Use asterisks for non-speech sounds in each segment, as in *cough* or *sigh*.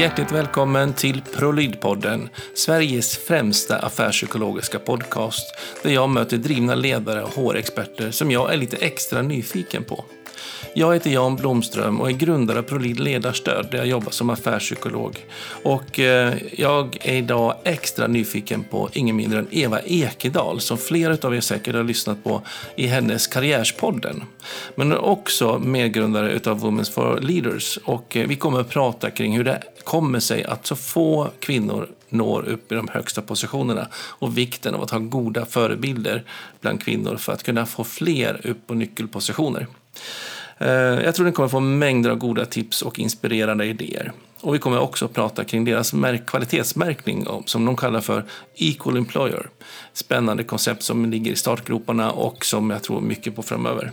hjärtligt välkommen till ProLid-podden, Sveriges främsta affärspsykologiska podcast, där jag möter drivna ledare och HR-experter som jag är lite extra nyfiken på. Jag heter Jan Blomström och är grundare av ProLid Ledarstöd där jag jobbar som affärspsykolog. Och eh, jag är idag extra nyfiken på ingen mindre än Eva Ekedal som flera av er säkert har lyssnat på i hennes Karriärspodden. Men också medgrundare utav Women's for Leaders och eh, vi kommer att prata kring hur det kommer sig att så få kvinnor når upp i de högsta positionerna och vikten av att ha goda förebilder bland kvinnor för att kunna få fler upp på nyckelpositioner. Eh, jag tror ni kommer få mängder av goda tips och inspirerande idéer. Och vi kommer också att prata kring deras kvalitetsmärkning som de kallar för Equal Employer. Spännande koncept som ligger i startgroparna och som jag tror mycket på framöver.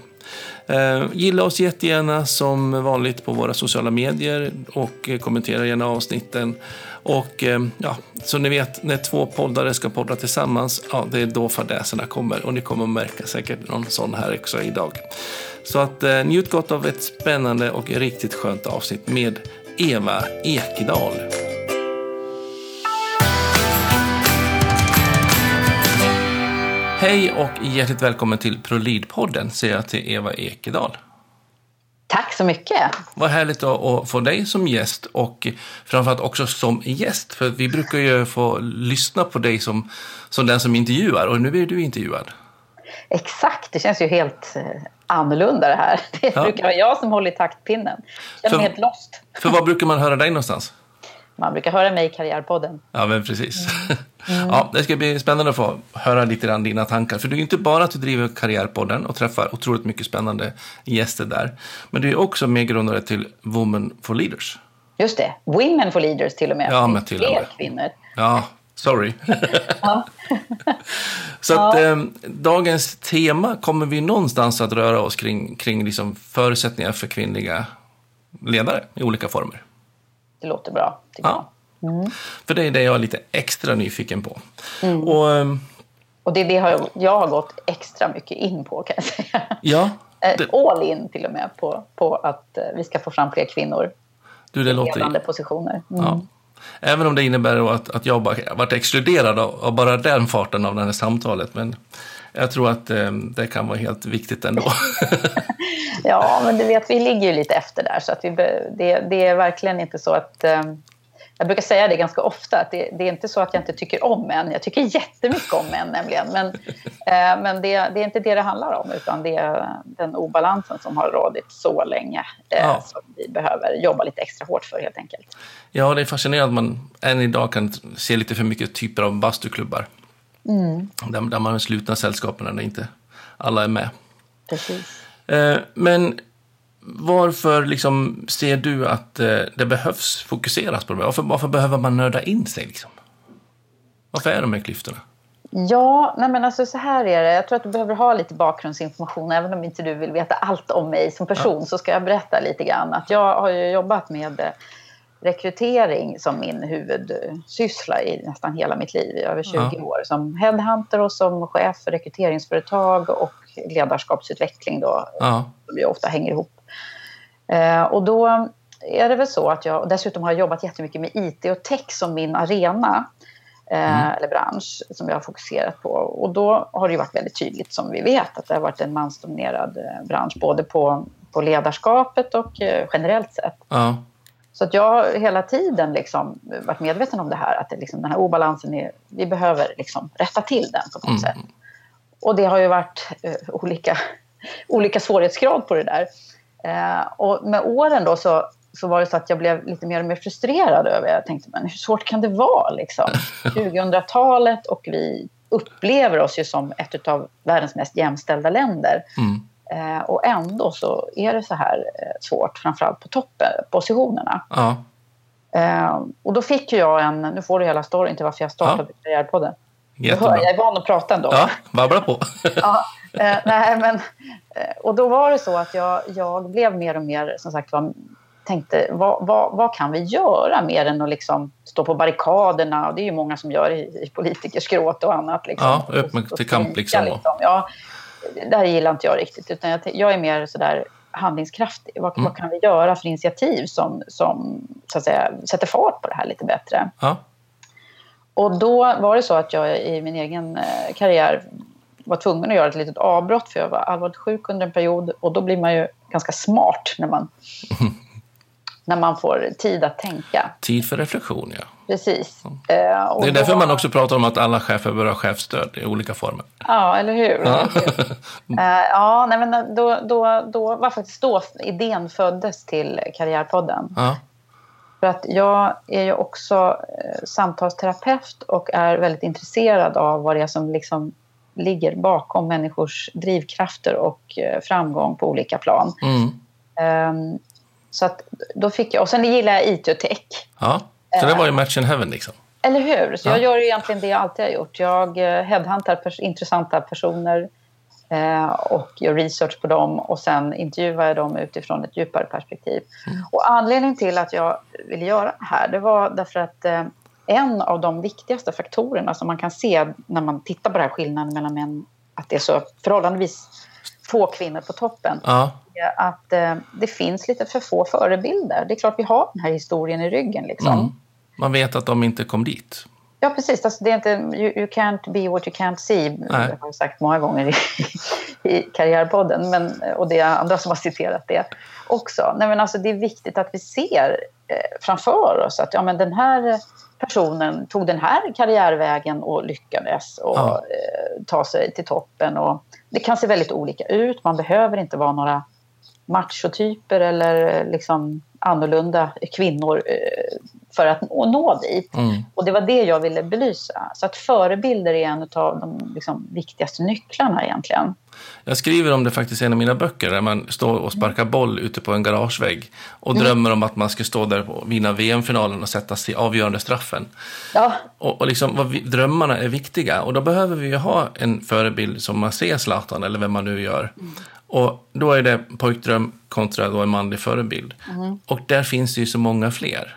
Eh, gilla oss jättegärna som vanligt på våra sociala medier och kommentera gärna avsnitten. Och eh, ja, som ni vet, när två poddare ska podda tillsammans, ja, det är då fadäserna kommer. Och ni kommer att märka säkert någon sån här också idag. Så att eh, njut gott av ett spännande och riktigt skönt avsnitt med Eva Ekedal. Hej och hjärtligt välkommen till ProLid-podden, säger jag till Eva Ekedal. Tack så mycket. Vad härligt att få dig som gäst och framförallt också som gäst. För vi brukar ju få lyssna på dig som, som den som intervjuar och nu är du intervjuad. Exakt, det känns ju helt eh, annorlunda det här. *laughs* Det ja. brukar vara jag som håller i taktpinnen. Jag känner mig helt lost. För var brukar man höra dig någonstans? Man brukar höra mig i Karriärpodden. Ja, men precis. Mm. *laughs* Mm. Ja, det ska bli spännande att få höra lite grann dina tankar. För det är ju inte bara att du driver Karriärpodden och träffar otroligt mycket spännande gäster där. Men du är också medgrundare till Women for Leaders. Just det, Women for Leaders till och med. Ja, men till och med. kvinnor. Ja, sorry. *laughs* *laughs* Så att eh, dagens tema kommer vi någonstans att röra oss kring, kring liksom förutsättningar för kvinnliga ledare i olika former. Det låter bra, ja. Mm. För det är det jag är lite extra nyfiken på. Mm. Och, ehm, och det är det jag, jag har gått extra mycket in på kan jag säga. Ja, eh, det... All in till och med på, på att eh, vi ska få fram fler kvinnor du, det i låter... ledande positioner. Mm. Ja. Även om det innebär att, att jag bara, varit exkluderad av, av, bara den farten av det här samtalet. Men jag tror att eh, det kan vara helt viktigt ändå. *laughs* ja, men du vet, vi ligger ju lite efter där. Så att vi, det, det är verkligen inte så att... Eh, jag brukar säga det ganska ofta, att det, det, är inte så att jag inte tycker om män. Jag tycker jättemycket om män nämligen. Men, *laughs* eh, men det, det, är inte det det handlar om, utan det är den obalansen som har rådit så länge eh, ja. som vi behöver jobba lite extra hårt för helt enkelt. Ja, det är fascinerande att man än idag kan se lite för mycket typer av bastuklubbar. Mm. Där, där man är slutna sällskapen där inte alla är med. Precis. Eh, men varför liksom ser du att eh, det behövs fokuseras på det? Varför, varför behöver man nörda in sig? Liksom? Varför är de här klyftorna? Ja, nej men alltså så här är det. Jag tror att du behöver ha lite bakgrundsinformation. Även om inte du vill veta allt om mig som person ja. så ska jag berätta lite grann. Att jag har ju jobbat med eh, rekrytering som min huvudsyssla i nästan hela mitt liv, i över 20 ja. år. Som headhunter och som chef för rekryteringsföretag och ledarskapsutveckling då, ja. som ju ofta hänger ihop. Eh, och då är det väl så att jag, dessutom har jag jobbat jättemycket med IT och tech som min arena. Eh, mm. eller bransch som jag har fokuserat på. Och då har det ju varit väldigt tydligt som vi vet att det har varit en mansdominerad eh, bransch både på, på ledarskapet och eh, generellt sett. Ja. Så att jag har hela tiden liksom varit medveten om det här, att det liksom, den här obalansen, är, vi behöver liksom rätta till den på något mm. sätt. Och det har ju varit eh, olika, *laughs* olika svårighetsgrad på det där. Eh, och med åren då så, så var det så att jag blev lite mer och mer frustrerad över, jag tänkte men hur svårt kan det vara liksom? *laughs* 2000-talet och vi upplever oss ju som ett av världens mest jämställda länder. Mm. Eh, och ändå så är det så här eh, svårt, framförallt på topppositionerna. Ja. Eh, och då fick jag en, nu får du hela storyn till varför jag startade ja. Karriärpodden. Jättebra. Jag är van att prata ändå. Ja, babbla på. *laughs* ja, eh, nej, men, eh, och då var det så att jag, jag blev mer och mer, som sagt var, tänkte vad, vad, vad, kan vi göra mer än att liksom stå på barrikaderna? Och det är ju många som gör i, i politikerskråt och annat. Liksom. Ja, upp till kamp liksom. liksom. Ja, det här gillar inte jag riktigt. Utan jag, jag är mer sådär, handlingskraftig? Vad, vad kan vi göra för initiativ som, som så att säga, sätter fart på det här lite bättre? Ja. Och då var det så att jag i min egen eh, karriär var tvungen att göra ett litet avbrott för jag var allvarligt sjuk under en period och då blir man ju ganska smart när man, när man får tid att tänka. Tid för reflektion, ja. Precis. Eh, och Det är därför då- man också pratar om att alla chefer bör ha chefsstöd i olika former. Ja, eller hur? Ja. *laughs* Eh, ja, nej, men då, då, då var faktiskt då idén föddes till Karriärpodden. Ja. För att jag är ju också eh, samtalsterapeut och är väldigt intresserad av vad det är som liksom ligger bakom människors drivkrafter och eh, framgång på olika plan. Mm. Ehm, så att då fick jag, och sen gillar jag IT och tech. ja. Så det var ju match in heaven liksom. Eller hur? Så Ja. jag gör ju egentligen det jag alltid har gjort. Jag eh, headhuntar pers- intressanta personer eh, och gör research på dem och sen intervjuar jag dem utifrån ett djupare perspektiv. Och anledningen till att jag ville göra det här det var därför att eh, en av de viktigaste faktorerna som man kan se när man tittar på den här skillnaden mellan män, att det är så förhållandevis få kvinnor på toppen, Ja. att eh, det finns lite för få förebilder. Det är klart vi har den här historien i ryggen. Liksom. Mm. Man vet att de inte kom dit. Ja, precis. Alltså, det är inte, you, you can't be what you can't see. Det har jag sagt många gånger i, i Karriärpodden. Men, och det är andra som har citerat det också. Nej, men alltså, det är viktigt att vi ser eh, framför oss att ja, men den här personen tog den här karriärvägen och lyckades och Ja. eh, ta sig till toppen. Och det kan se väldigt olika ut. Man behöver inte vara några machotyper eller eh, liksom annorlunda kvinnor eh, för att nå, nå dit. Mm. Och det var det jag ville belysa. Så att förebilder är en av de liksom, viktigaste nycklarna egentligen. Jag skriver om det faktiskt i en av mina böcker där man står och sparkar boll ute på en garagevägg och drömmer om att man ska stå där och vinna VM-finalen och sätta sig i avgörande straffen. Ja, Och, och liksom, vi, drömmarna är viktiga och då behöver vi ju ha en förebild som man ser Zlatan eller vem man nu gör. Och då är det pojkdröm kontra då en manlig förebild. Och där finns det ju så många fler.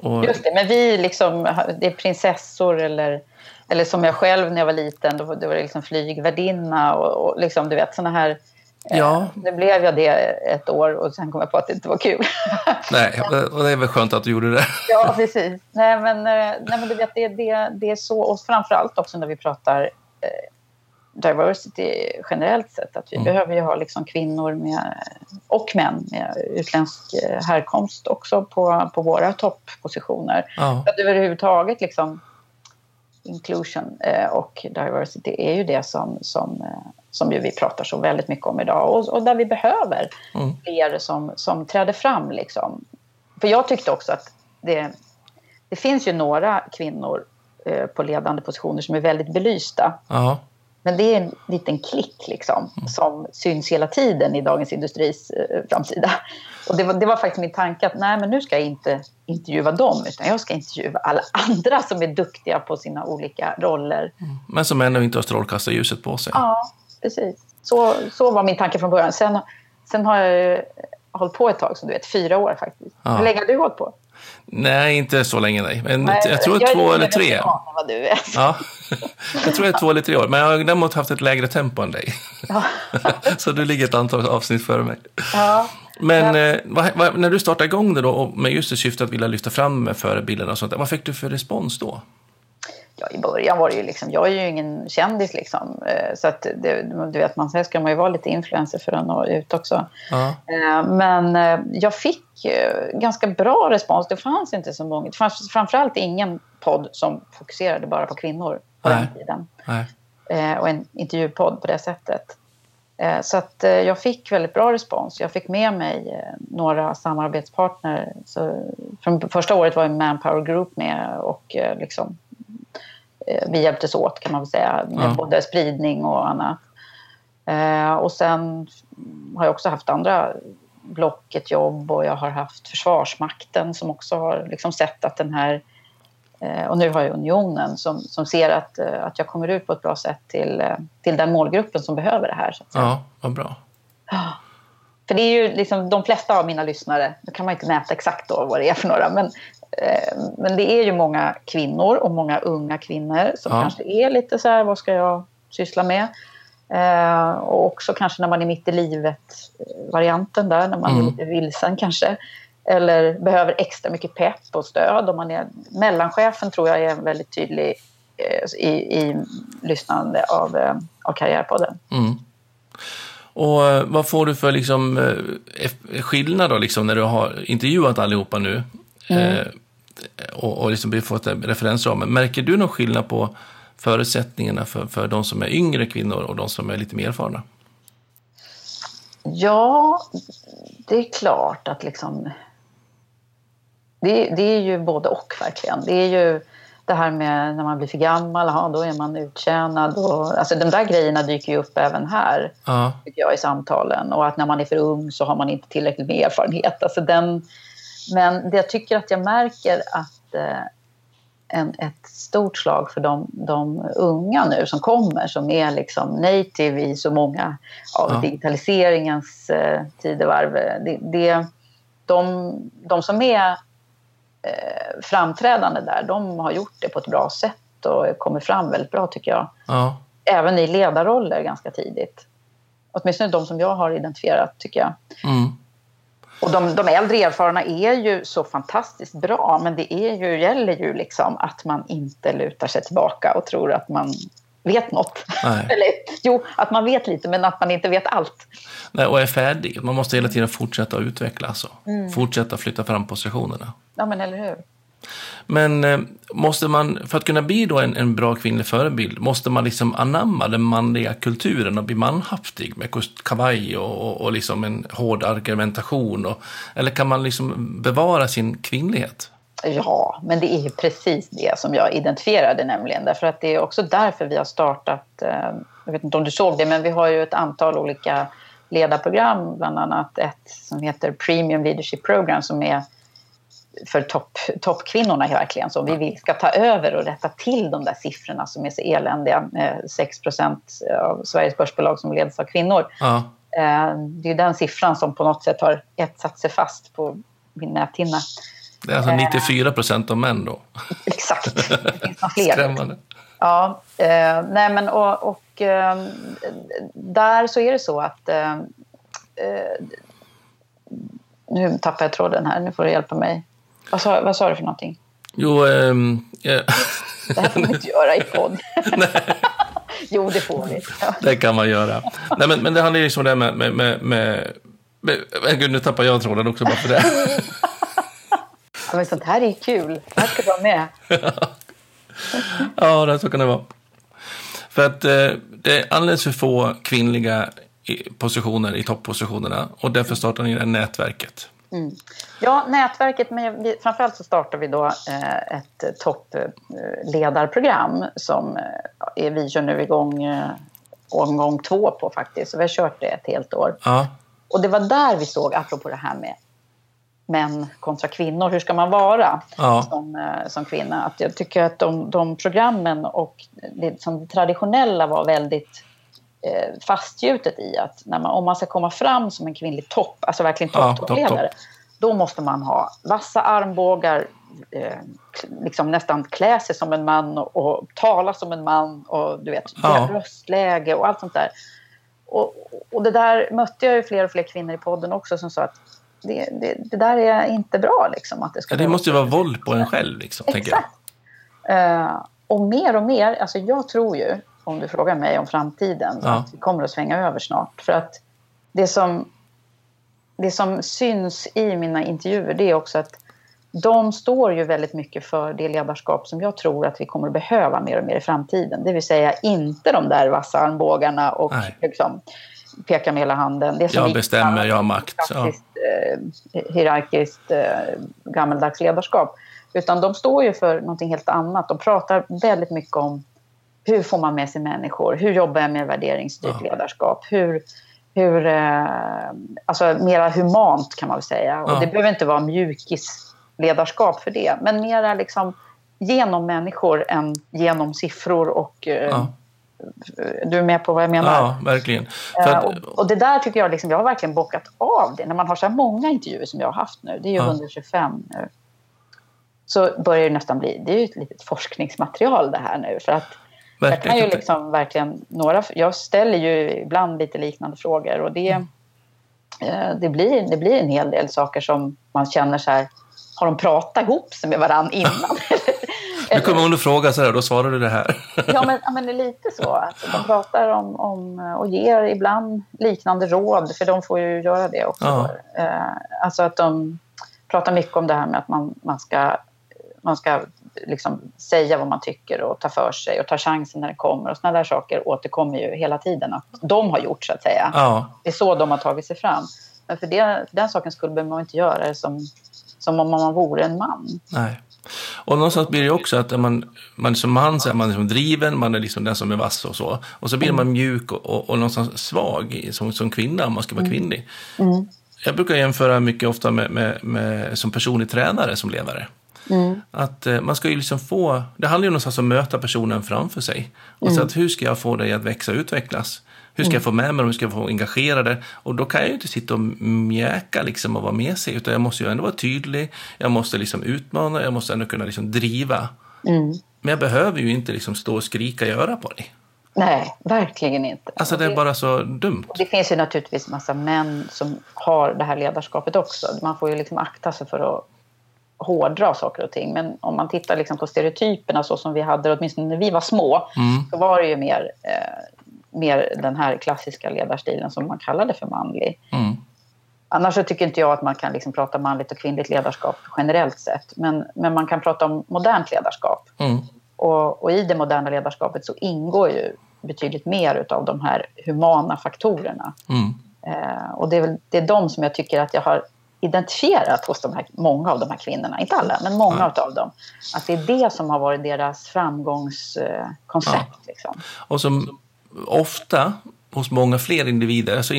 Och, just det. Men vi liksom, det är prinsessor eller, eller som jag själv när jag var liten, då var det var det liksom flygvärdinna och, och liksom, du vet såna här ja, Nu blev jag det ett år och sen kom jag på att det inte var kul. *laughs* nej, och det är väl skönt att du gjorde det. *laughs* ja, precis. Nej, men, eh, nej, men du vet, det, det, det är så. Och framförallt också när vi pratar eh, diversity generellt sett. Att vi Mm. behöver ju ha liksom kvinnor med, och män med utländsk eh, härkomst också på, på våra topppositioner. Ja, Att överhuvudtaget liksom inclusion eh, och diversity är ju det som, som, eh, som ju vi pratar så väldigt mycket om idag och, och där vi behöver Mm. fler som, som träder fram. Liksom. För jag tyckte också att det, det finns ju några kvinnor eh, på ledande positioner som är väldigt belysta. ja, Men det är en liten klick liksom, som syns hela tiden i Dagens Industris eh, framsida. Och det var, det var faktiskt min tanke att nej, men nu ska jag inte intervjua dem utan jag ska intervjua alla *laughs* andra som är duktiga på sina olika roller. men som ännu inte har strålkastarljuset på sig. Ja, precis. Så, så var min tanke från början. Sen, sen har jag ju hållit på ett tag, som du vet, fyra år faktiskt. Ja. Hur länge har du hållit på? Nej, inte så länge nej. Men Nej, jag tror är två eller tre. vad du är. Ja, jag tror det är två eller tre år. Men jag har däremot haft ett lägre tempo än dig. Ja. *laughs* Så du ligger ett antal avsnitt före mig. Ja. Men eh, vad, vad, när du startade igång det då, och med just det syftet att vilja lyfta fram förebilderna och sånt vad fick du för respons då? Ja, I början var det ju liksom, jag är ju ingen kändis liksom. Eh, Så att det, du vet, man ska man ju vara lite influencer för att nå ut också. Eh, Men eh, jag fick ganska bra respons. Det fanns inte så många. Det fanns framförallt ingen podd som fokuserade bara på kvinnor på den Nej. tiden. nej. Och en intervjupodd på det sättet. Så att jag fick väldigt bra respons. Jag fick med mig några samarbetspartner. Så från första året var ju Manpower Group med och liksom, vi hjälptes åt kan man väl säga med Ja. både spridning och annat. Eh, Och sen har jag också haft andra Blocket jobb och jag har haft Försvarsmakten som också har liksom sett att den här eh, och nu har jag Unionen som, som ser att, eh, att jag kommer ut på ett bra sätt till, eh, till den målgruppen som behöver det här. Så att säga. Ja, vad bra. För det är ju liksom de flesta av mina lyssnare, nu kan man inte mäta exakt då vad det är för några, men, eh, men det är ju många kvinnor och många unga kvinnor som Ja. kanske är lite så här, vad ska jag syssla med? Eh, och också kanske när man är mitt i livet-varianten där, när man mm. är lite vilsen kanske. Eller behöver extra mycket pepp och stöd. Om man är, mellanchefen tror jag är väldigt tydlig eh, i, i lyssnande av, eh, av Karriärpodden. Mm. Och eh, vad får du för liksom, eh, skillnad då, liksom, när du har intervjuat allihopa nu? Mm. Eh, och, och liksom fått en referensram. Märker du någon skillnad på förutsättningarna för, för de som är yngre kvinnor och de som är lite mer erfarna? Ja, det är klart att liksom... Det, det är ju både och verkligen. Det är ju det här med när man blir för gammal, aha, då är man uttjänad. Och, alltså de där grejerna dyker ju upp även här ja. tycker jag, i samtalen. Och att när man är för ung så har man inte tillräckligt med erfarenhet. Alltså den, men det jag tycker att jag märker att eh, en, ett stort slag för de, de unga nu som kommer som är liksom native i så många av ja. digitaliseringens eh, tidevarv. Det, det, de, de som är eh, framträdande där, de har gjort det på ett bra sätt och kommer fram väldigt bra tycker jag. Ja. Även i ledarroller ganska tidigt. Åtminstone de som jag har identifierat tycker jag. Mm. Och de, de äldre erfarna är ju så fantastiskt bra men det är ju, gäller ju liksom att man inte lutar sig tillbaka och tror att man vet något. *laughs* Eller, jo, att man vet lite men att man inte vet allt. Nej, och är färdig. Man måste hela tiden fortsätta att utvecklas och mm. fortsätta flytta fram positionerna. Ja, men eller hur. Men eh, måste man, för att kunna bli då en, en bra kvinnlig förebild, måste man liksom anamma den manliga kulturen och bli manhaftig med kavaj och, och, och liksom en hård argumentation? Och, eller kan man liksom bevara sin kvinnlighet? Ja, men det är ju precis det som jag identifierade nämligen. Därför att det är också därför vi har startat, eh, jag vet inte om du såg det, men vi har ju ett antal olika ledarprogram, bland annat ett som heter Premium Leadership Program som är för topp, toppkvinnorna verkligen som vi vill ska ta över och rätta till de där siffrorna som är så eländiga. 6% av Sveriges börsbolag som leds av kvinnor. Ja. Eh, det är den siffran som på något sätt har etsat sig fast på min näthinna. Det är alltså 94 procent av män då? Exakt, *laughs* det finns fler. Skrämmande. Ja, eh, nej men och, och eh, där så är det så att eh, eh nu tappar jag tråden här, nu får du hjälpa mig. Vad sa, vad sa du för någonting? Jo, ja. *laughs* Det här får man inte göra i podd. *laughs* jo, det får vi. Ja. Det kan man göra. Nej, men, men det handlar liksom om det med, med, med, med, med... Gud, nu tappar jag tråden också bara för det. Men sånt här är kul. Det här ska vara med. *laughs* ja, det så kan det vara. För att eh, det är alldeles för få kvinnliga positioner i topppositionerna och därför startar ni det här nätverket. Mm. Ja, nätverket, men vi, framförallt så startar vi då eh, ett toppledarprogram som eh, vi kör nu igång eh, omgång två på faktiskt. Så vi har kört det ett helt år. Ja. Och det var där vi såg, apropå det här med män kontra kvinnor, hur ska man vara ja. som, eh, som kvinna? Att jag tycker att de, de programmen och det, som det traditionella var väldigt eh, fastgjutet i att man, om man ska komma fram som en kvinnlig topp, alltså verkligen toppledare, ja, top, top. då måste man ha vassa armbågar, eh, liksom nästan klä sig som en man och, och, tala som en man och du vet, ja. röstläge och allt sånt där. Och, och det där mötte jag ju fler och fler kvinnor i podden också som sa att det, det, det där är inte bra. Liksom, att det, ja, det måste ju vara våld på en själv. Liksom, Exakt. Uh, och mer och mer, alltså jag tror ju om du frågar mig om framtiden. Ja. Att vi kommer att svänga över snart. För att det som, det som syns i mina intervjuer det är också att de står ju väldigt mycket för det ledarskap som jag tror att vi kommer att behöva mer och mer i framtiden. Det vill säga inte de där vassa armbågarna och liksom, peka med hela handen. Det som jag bestämmer, jag har makt. Ja. Eh, hierarkiskt eh, gammeldags ledarskap. Utan de står ju för någonting helt annat. De pratar väldigt mycket om hur får man med sig människor? Hur jobbar jag med värderingsstyrt ja. ledarskap? Hur, hur, eh, alltså mera humant kan man väl säga. Och det behöver inte vara mjukisledarskap för det. Men mera liksom genom människor än genom siffror och eh, ja. Du är med på vad jag menar? Ja, verkligen. Att... Och, och, det där tycker jag, liksom, jag har verkligen bockat av det. När man har så här många intervjuer som jag har haft nu, det är ju ja. 125 nu, så börjar det nästan bli, det är ju ett litet forskningsmaterial det här nu. För att Jag, kan ju liksom verkligen, några, jag ställer ju ibland lite liknande frågor och det, mm. eh, det, blir, det blir en hel del saker som man känner så här, har de pratat ihop sig med varandra innan? *laughs* *laughs* Nu kommer hon att fråga så här, då svarar du det här. *laughs* ja, men, men det är lite så. Alltså, de pratar om, om och ger ibland liknande råd, för de får ju göra det också. Ja. Eh, alltså att de pratar mycket om det här med att man, man ska, man ska liksom säga vad man tycker och ta för sig och ta chansen när det kommer. Och sådana där saker återkommer ju hela tiden att de har gjort så att säga. Ja. Det är så de har tagit sig fram. Men för, det, för den sakens skull behöver man inte göra det som, som om man vore en man. Nej. Och någonstans blir det också att man, man som man så är man liksom driven, man är liksom den som är vass och så. Och så blir man mjuk och, och, och någonstans svag som, som kvinna om man ska vara mm. kvinnlig. Mm. Jag brukar jämföra mycket ofta med, med, med som personlig tränare som ledare. Mm. Att eh, man ska ju liksom få, det handlar ju någonstans om att möta personen framför sig. Och mm. så att hur ska jag få dig att växa och utvecklas? Hur ska jag få med mig dem? Hur ska jag få engagerade? Och då kan jag ju inte sitta och mjäka liksom och vara med sig, utan jag måste ju ändå vara tydlig. Jag måste liksom utmana, jag måste ändå kunna liksom driva. Mm. Men jag behöver ju inte liksom stå och skrika i öra på dig. Nej, verkligen inte. Alltså det är bara så dumt. Det finns ju naturligtvis massa män som har det här ledarskapet också. Man får ju liksom akta sig för att hårdra saker och ting. Men om man tittar liksom på stereotyperna så som vi hade, åtminstone när vi var små, mm. så var det ju mer, eh, mer den här klassiska ledarstilen som man kallade för manlig. Mm. Annars så tycker inte jag att man kan liksom prata manligt och kvinnligt ledarskap generellt sett. Men, men man kan prata om modernt ledarskap. Mm. Och, och, i det moderna ledarskapet så ingår ju betydligt mer av de här humana faktorerna. Mm. Eh, och det är, väl, det är de som jag tycker att jag har identifierat hos de här, många av de här kvinnorna, inte alla, men många mm. av dem. Att det är det som har varit deras framgångskoncept. Ja. Liksom. Och som ofta hos många fler individer, alltså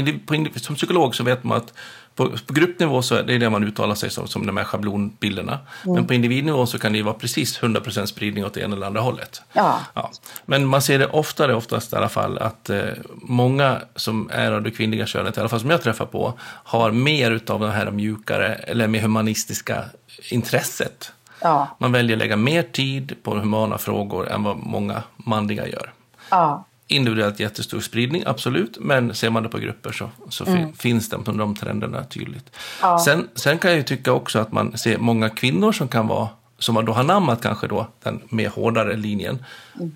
som psykolog så vet man att på, på gruppnivå så är det det man uttalar sig som, som de här schablonbilderna. Mm. Men på individnivå så kan det ju vara precis 100% spridning åt det ena eller andra hållet. Ja. ja. Men man ser det oftare, oftast i alla fall, att eh, många som är av det kvinnliga könet, i alla fall som jag träffar på, har mer av det här mjukare eller mer humanistiska intresset. Ja. Man väljer att lägga mer tid på humana frågor än vad många manliga gör. Ja individuellt jättestor spridning, absolut. Men ser man det på grupper så, så mm. finns de, de trenderna tydligt. Ja. Sen, sen kan jag ju tycka också att man ser många kvinnor som kan vara, som då har namnat kanske då den mer hårdare linjen. Mm.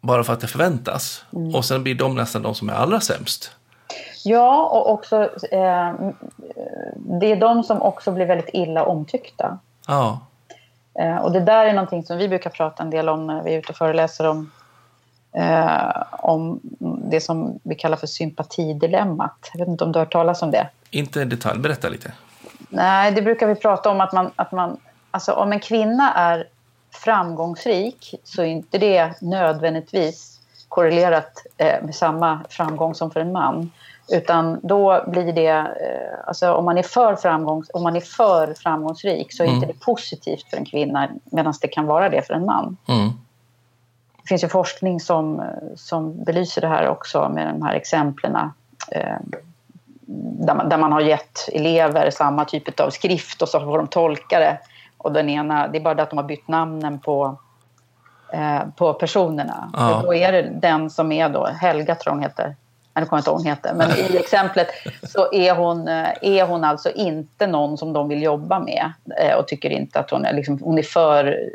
Bara för att det förväntas. Mm. Och sen blir de nästan de som är allra sämst. Ja, och också eh, det är de som också blir väldigt illa omtyckta. Ja. Eh, och det där är någonting som vi brukar prata en del om när vi är ute och föreläser om eh, om det som vi kallar för sympatidilemmat. Jag vet inte om du har hört talas om det? Inte i detalj, berätta lite. Nej, det brukar vi prata om att man, att man alltså om en kvinna är framgångsrik så är inte det nödvändigtvis korrelerat eh, med samma framgång som för en man. Utan då blir det, eh, alltså om man är för, framgångs, om man är för framgångsrik så är mm. inte det positivt för en kvinna medan det kan vara det för en man. Mm. Det finns ju forskning som, som belyser det här också med de här exemplen. Eh, där, man, där man har gett elever samma typ av skrift och så får de tolka det. Och den ena, det är bara det att de har bytt namnen på, eh, på personerna. Ja. Då är det den som är då, Helga tror hon heter, eller kommer inte hon heter, men i exemplet så är hon, eh, är hon alltså inte någon som de vill jobba med eh, och tycker inte att hon är, liksom, hon är för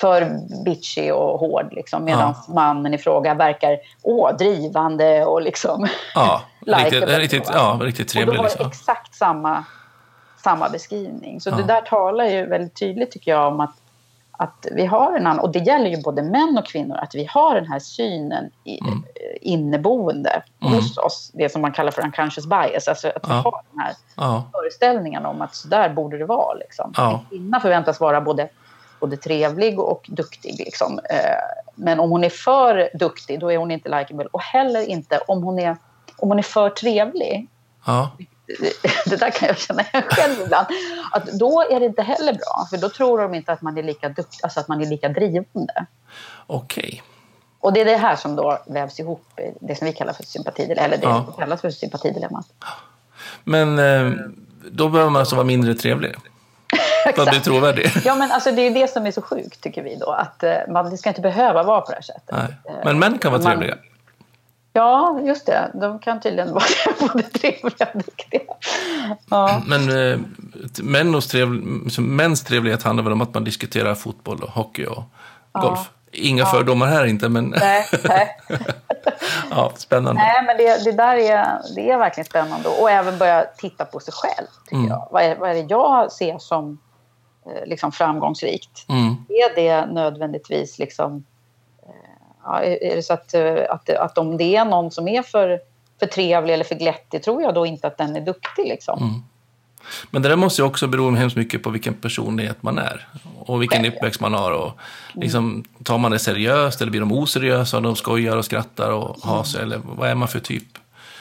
för bitchy och hård. Liksom, Medan ja. mannen i fråga verkar åh, drivande och liksom... Ja, *laughs* riktigt, riktigt, ja, riktigt trevlig. Och då har liksom. exakt samma, samma beskrivning. Så ja. det där talar ju väldigt tydligt tycker jag om att, att vi har en annan... Och det gäller ju både män och kvinnor, att vi har den här synen i, mm. inneboende mm. hos oss. Det som man kallar för unconscious bias. Alltså att vi har den här ja. föreställningen om att så där borde det vara. Liksom. En kvinna förväntas vara både både trevlig och duktig. Liksom. Eh, men om hon är för duktig, då är hon inte likeable. Och heller inte om hon är, om hon är för trevlig. Ja. *laughs* Det där kan jag känna igen själv ibland. Att då är det inte heller bra, för då tror de inte att man är lika duktig, alltså att man är lika drivande. Okej. Okay. Och det är det här som då vävs ihop det som vi kallar för sympatidilemma, eller det ja. som kallas för sympatidilemmat. Men eh, då behöver man alltså vara mindre trevlig? För att bli trovärdig. *laughs* Ja, men alltså, det är det som är så sjukt tycker vi då. Att eh, man, det ska inte behöva vara på det här sättet. Nej. Men män kan vara Man- trevliga. Ja, just det. De kan tydligen *laughs* vara både trevliga och duktiga. Ja, Men eh, mäns, trevl, så mäns trevlighet handlar väl om att man diskuterar fotboll och hockey och golf. Inga fördomar här inte, men nej, nej. *laughs* ja, spännande. nej men det, det där är, det är verkligen spännande. Och även börja titta på sig själv. Tycker Mm. jag. Vad, är, vad är det jag ser som eh, liksom framgångsrikt? Mm. Är det nödvändigtvis liksom... eh, Ja, är det så att, eh, att, att om det är någon som är för, för trevlig eller för glättig tror jag då inte att den är duktig. Liksom. Mm. Men det där måste ju också bero hemskt mycket på vilken personlighet man är. Och vilken Själv, uppväxt man har. Och liksom, tar man det seriöst eller blir de oseriösa och de skojar och skrattar och har sig? Eller vad är man för typ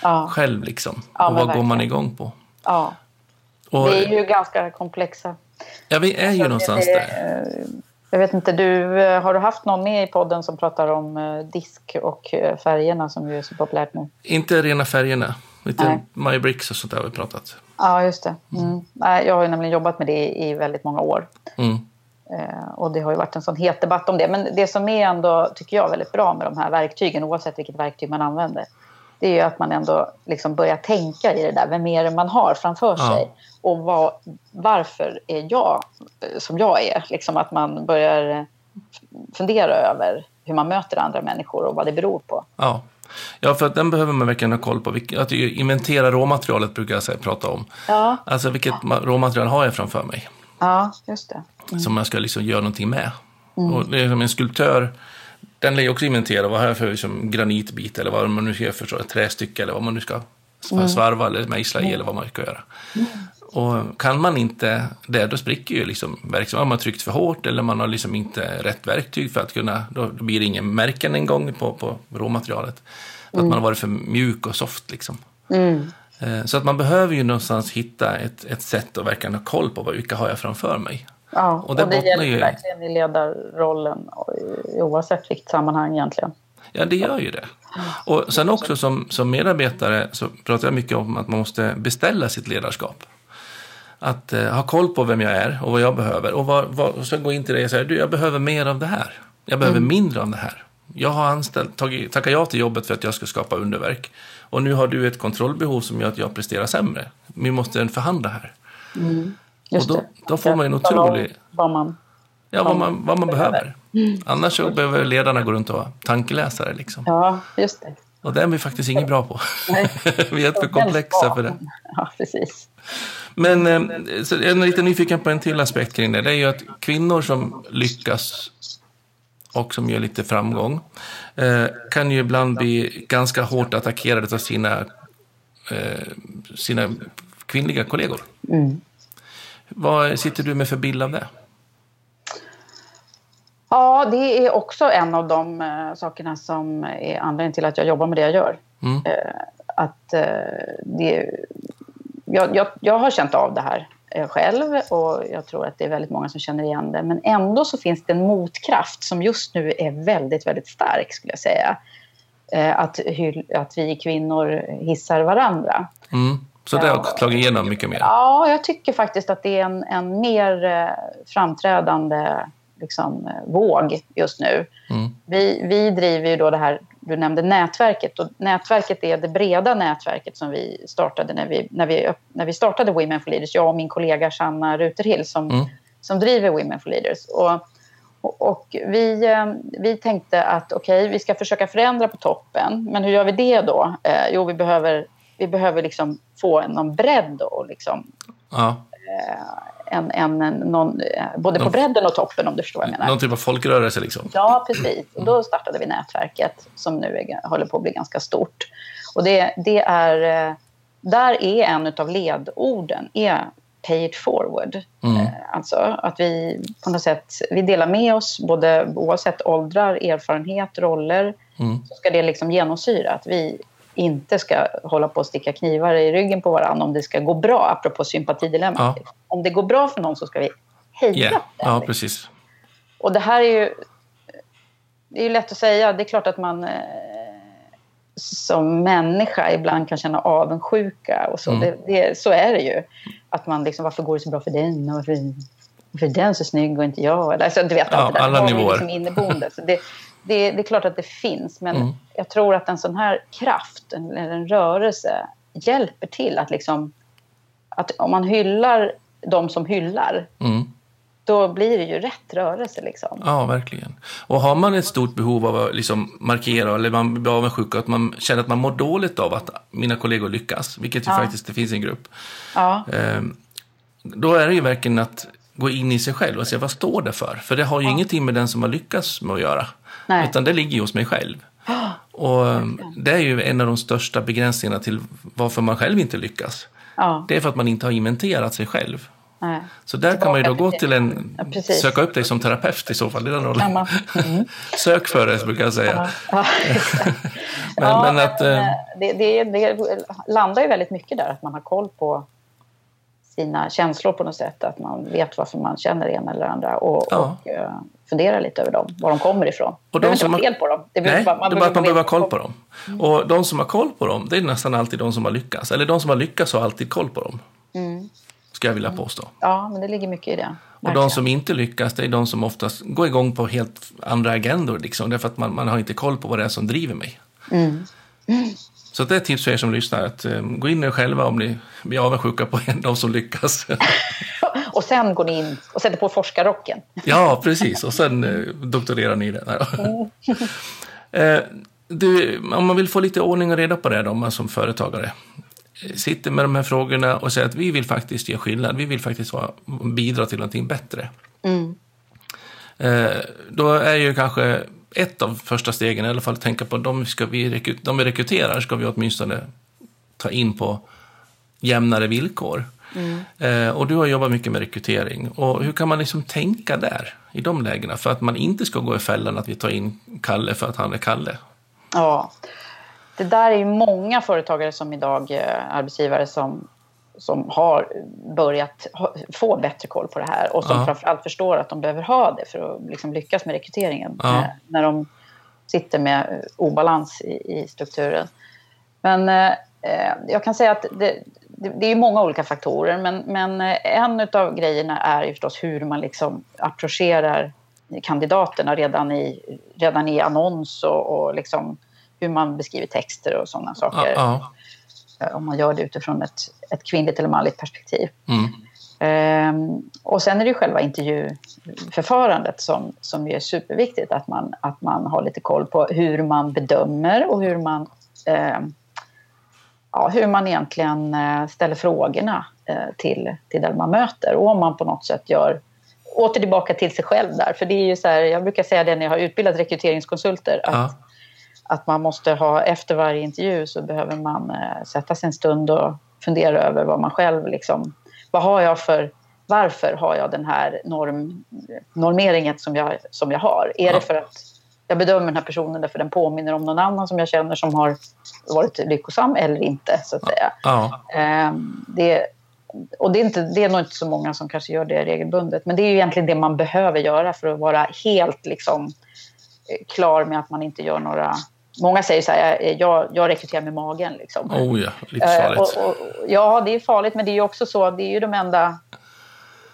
Ja, själv liksom? Ja, och vad går man verkligen. igång på? ja. Och, Vi är ju ganska komplexa. Ja, vi är ju någonstans det, där. eh, Jag vet inte, du, eh, har du haft någon med i podden som pratar om eh, disk och färgerna som ju är så populärt nu? Inte rena färgerna. Lite Nej. My Bricks och sånt där har vi pratat. Ja, just det. Mm. Nej, jag har ju nämligen jobbat med det i, väldigt många år. Mm. Och det har ju varit en sån het debatt om det. Men det som är ändå, tycker jag, väldigt bra med de här verktygen, oavsett vilket verktyg man använder, det är ju att man ändå liksom börjar tänka i det där. Vem är det man har framför Ja. sig? Och vad, varför är jag som jag är? Liksom att man börjar fundera över hur man möter andra människor och vad det beror på. Ja. ja, för att den behöver man verkligen ha koll på. Att inventera råmaterialet brukar jag säga, prata om. Ja, Alltså vilket ma- råmaterial har jag framför mig? ja just det. som man ska liksom göra någonting med. Och det är som en skulptör, den lär ju också inventera vad här för liksom granitbit eller vad man nu ska göra för ett trästycke eller vad man nu ska svarva eller mejsla i eller vad man ska göra. Och kan man inte det, då spricker ju liksom verksamheten. Har man tryckt för hårt eller man har liksom inte rätt verktyg för att kunna, då, då blir det ingen märken en gång på, på råmaterialet. För att man har varit för mjuk och soft liksom. Mm. Eh, Så att man behöver ju någonstans hitta ett, ett sätt att verkligen ha koll på vad, vilka har jag framför mig. Ja, Och och det det, bottnar gäller ju- verkligen i ledarrollen och i- oavsett vilket sammanhang egentligen. Ja, det gör ju det. Och sen också som, som medarbetare så pratar jag mycket om att man måste beställa sitt ledarskap. Att eh, ha koll på vem jag är och vad jag behöver. Och, vad, vad, och så gå in till det och säga, du jag behöver mer av det här. Jag behöver mindre av det här. Jag har anställt, tagit, tackat ja till jobbet för att jag ska skapa underverk. Och nu har du ett kontrollbehov som gör att jag presterar sämre. Vi måste förhandla här. Just och då, då får man en otrolig... Vad man, Ja, vad man, vad man behöver. Annars så behöver ledarna gå runt och vara tankeläsare. Liksom. ja, just det. Och det är vi faktiskt inget bra på. *laughs* Vi är för komplexa för det. Ja, precis. Men eh, så jag är lite nyfiken på en till aspekt kring det. Det är ju att kvinnor som lyckas och som gör lite framgång eh, kan ju ibland bli ganska hårt attackerade av sina, eh, sina kvinnliga kollegor. Mm. Vad sitter du med för bild av det? Ja, det är också en av de eh, sakerna som är anledningen till att jag jobbar med det jag gör. Mm. Eh, att eh, det, jag, jag, jag har känt av det här själv och jag tror att det är väldigt många som känner igen det. Men ändå så finns det en motkraft som just nu är väldigt, väldigt stark skulle jag säga. Att, att vi kvinnor hissar varandra. Mm. Så det har slagit igenom mycket mer. Ja, jag tycker faktiskt att det är en, en mer framträdande liksom, eh, våg just nu. Mm. Vi, vi driver ju då det här, du nämnde nätverket. Och nätverket är det breda nätverket som vi startade när vi, när vi, när vi startade Women for Leaders. Jag och min kollega Sanna Ruterhill som, Mm. som driver Women for Leaders. Och, och, vi, eh, vi tänkte att okej, vi ska försöka förändra på toppen. Men hur gör vi det då? Eh, jo, vi behöver, vi behöver liksom få någon bredd och liksom Ja. en, en, en, någon, eh, både på bredden och toppen om du förstår vad jag menar. Någon typ av folkrörelse liksom. Ja, precis. Och då startade vi nätverket som nu är, håller på att bli ganska stort. Och det, det är, eh, där är en av ledorden är pay it forward. Mm. Eh, Alltså att vi på något sätt vi delar med oss, både oavsett åldrar, erfarenhet, roller. Mm. Så ska det liksom genomsyra att vi inte ska hålla på att sticka knivar i ryggen på varandra om det ska gå bra, apropå sympatidilemmat. Ja. Om det går bra för någon så ska vi heja Yeah. Ja, precis. Och det här är ju... Det är ju lätt att säga. Det är klart att man eh, som människa ibland kan känna avundsjuka och så. Mm. Det, det, så är det ju. Att man liksom, varför går det så bra för den? Och varför... för den så snygg och inte jag. Alltså, du vet, ja, allt det där. alla nivåer. Liksom inneboende. Så det, det, det är klart att det finns, men Mm. jag tror att en sån här kraft, eller en rörelse, hjälper till att liksom... Att om man hyllar de som hyllar, Mm. då blir det ju rätt rörelse. Liksom. Ja, verkligen. Och har man ett stort behov av att liksom markera eller man blir avundsjuk att man känner att man mår dåligt av att mina kollegor lyckas, vilket ju Ja. faktiskt det finns en grupp, Ja, Ehm, Då är det ju verkligen att gå in i sig själv och se vad står det för? För det har ju ingenting med den som har lyckats med att göra. Nej. Utan det ligger ju hos mig själv. *gasps* Och ehm, det är ju en av de största begränsningarna till varför man själv inte lyckas. ja, Det är för att man inte har inventerat sig själv. nej. Så där kan man ju då gå till en, Ja, söka upp dig som terapeut i så fall, i den rollen. Mm. *laughs* Sök för det, brukar jag säga. Ja, det. *laughs* Men- ja, men men, att, eh, eh, det, det, det landar ju väldigt mycket där, att man har koll på sina känslor på något sätt. Att man vet varför man känner det ena eller andra och, och funderar lite över dem, var de kommer ifrån. Och det de inte som har- fel på dem. Det Nej, inte vara- det bara man behöver ha koll på dem. Och de som har koll på dem, det är nästan alltid de som har lyckats. Eller de som har lyckats har alltid koll på dem. Mm. Ska jag vilja påstå. Ja, men det ligger mycket i det. Och Verkligen. de som inte lyckas, det är de som oftast går igång på helt andra agendor. Liksom, därför att man, man har inte koll på vad det är som driver mig. Mm. Så det är ett tips för er som lyssnar. Att, eh, gå in i er själva om ni blir avundsjuka på en, de som lyckas. *laughs* Och sen går ni in och sätter på forskarrocken. ja, precis. Och sen eh, doktorerar ni i det. *laughs* Eh, du, om man vill få lite ordning och reda på det då, man som företagare. eh, Sitter med de här frågorna och säger att vi vill faktiskt ge skillnad. Vi vill faktiskt bidra till någonting bättre. Mm. Då är ju kanske ett av första stegen i alla fall att tänka på de, ska vi de vi rekryterar ska vi åtminstone ta in på jämnare villkor. Eh, och du har jobbat mycket med rekrytering. Och hur kan man liksom tänka där, i de lägena, för att man inte ska gå i fällan att vi tar in Kalle för att han är Kalle? Ja, det där är ju många företagare som idag, eh, arbetsgivare som, som har börjat få bättre koll på det här och som Ja. framförallt förstår att de behöver ha det för att liksom lyckas med rekryteringen Ja. eh, när de sitter med obalans i, i strukturen. Men eh, jag kan säga att det, det, är många olika faktorer men, men eh, en av grejerna är ju förstås hur man liksom approcherar kandidaterna redan i, redan i annons och, och liksom hur man beskriver texter och sådana Ja, saker. ja. Eh, Om man gör det utifrån ett, ett kvinnligt eller manligt perspektiv. Mm. Ehm, och sen är det ju själva intervjuförfarandet som, som är superviktigt. Att man, att man har lite koll på hur man bedömer och hur man, ehm, ja, hur man egentligen eh, ställer frågorna eh, till, till den man möter. Och om man på något sätt gör åter tillbaka till sig själv där. För det är ju så här, jag brukar säga det när jag har utbildat rekryteringskonsulter. Att, Ja. att man måste ha, efter varje intervju så behöver man eh, sätta sig en stund och fundera över vad man själv liksom, vad har jag för, varför har jag den här norm, normeringen som jag, som jag har? Är Ja. det för att jag bedömer den här personen därför den påminner om någon annan som jag känner som har varit lyckosam eller inte, så att säga. Ja. Ehm, det, och det är, inte, det är nog inte så många som kanske gör det regelbundet. Men det är ju egentligen det man behöver göra för att vara helt liksom, eh, klar med att man inte gör några... Många säger så här, jag, jag, jag rekryterar med magen. Liksom. Oh ja, Eh, livsfarligt. och, och, ja, det är farligt, men det är ju också så, det är ju de enda...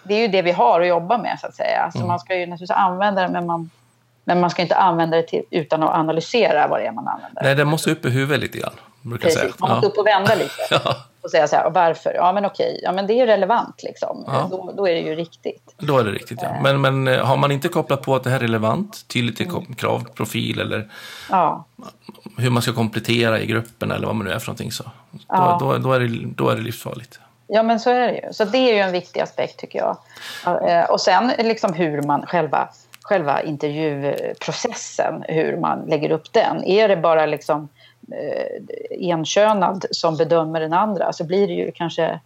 Det är ju det vi har att jobba med, så att säga. Så Mm. man ska ju naturligtvis använda det, men man, men man ska inte använda det till, utan att analysera vad det är man använder. Nej, det måste upp i huvudet lite grann, brukar jag säga. Precis, man måste upp och vända lite *laughs* Ja. och säga så här, och varför? Ja, men okej, ja, men det är ju relevant liksom. Ja. Då, då är det ju riktigt. Då är det riktigt, ja. Men, men eh, har man inte kopplat på att det här är relevant, tydligt Mm. i kravprofil eller Ja, hur man ska komplettera i gruppen eller vad man nu är för någonting så. Då, Ja. då, då, är, det, då är det livsfarligt. ja men så är det ju. Så det är ju en viktig aspekt tycker jag. Eh, Och sen liksom hur man själva, själva intervjuprocessen, hur man lägger upp den. Är det bara liksom eh, enkönad som bedömer den andra så blir det ju kanske eh,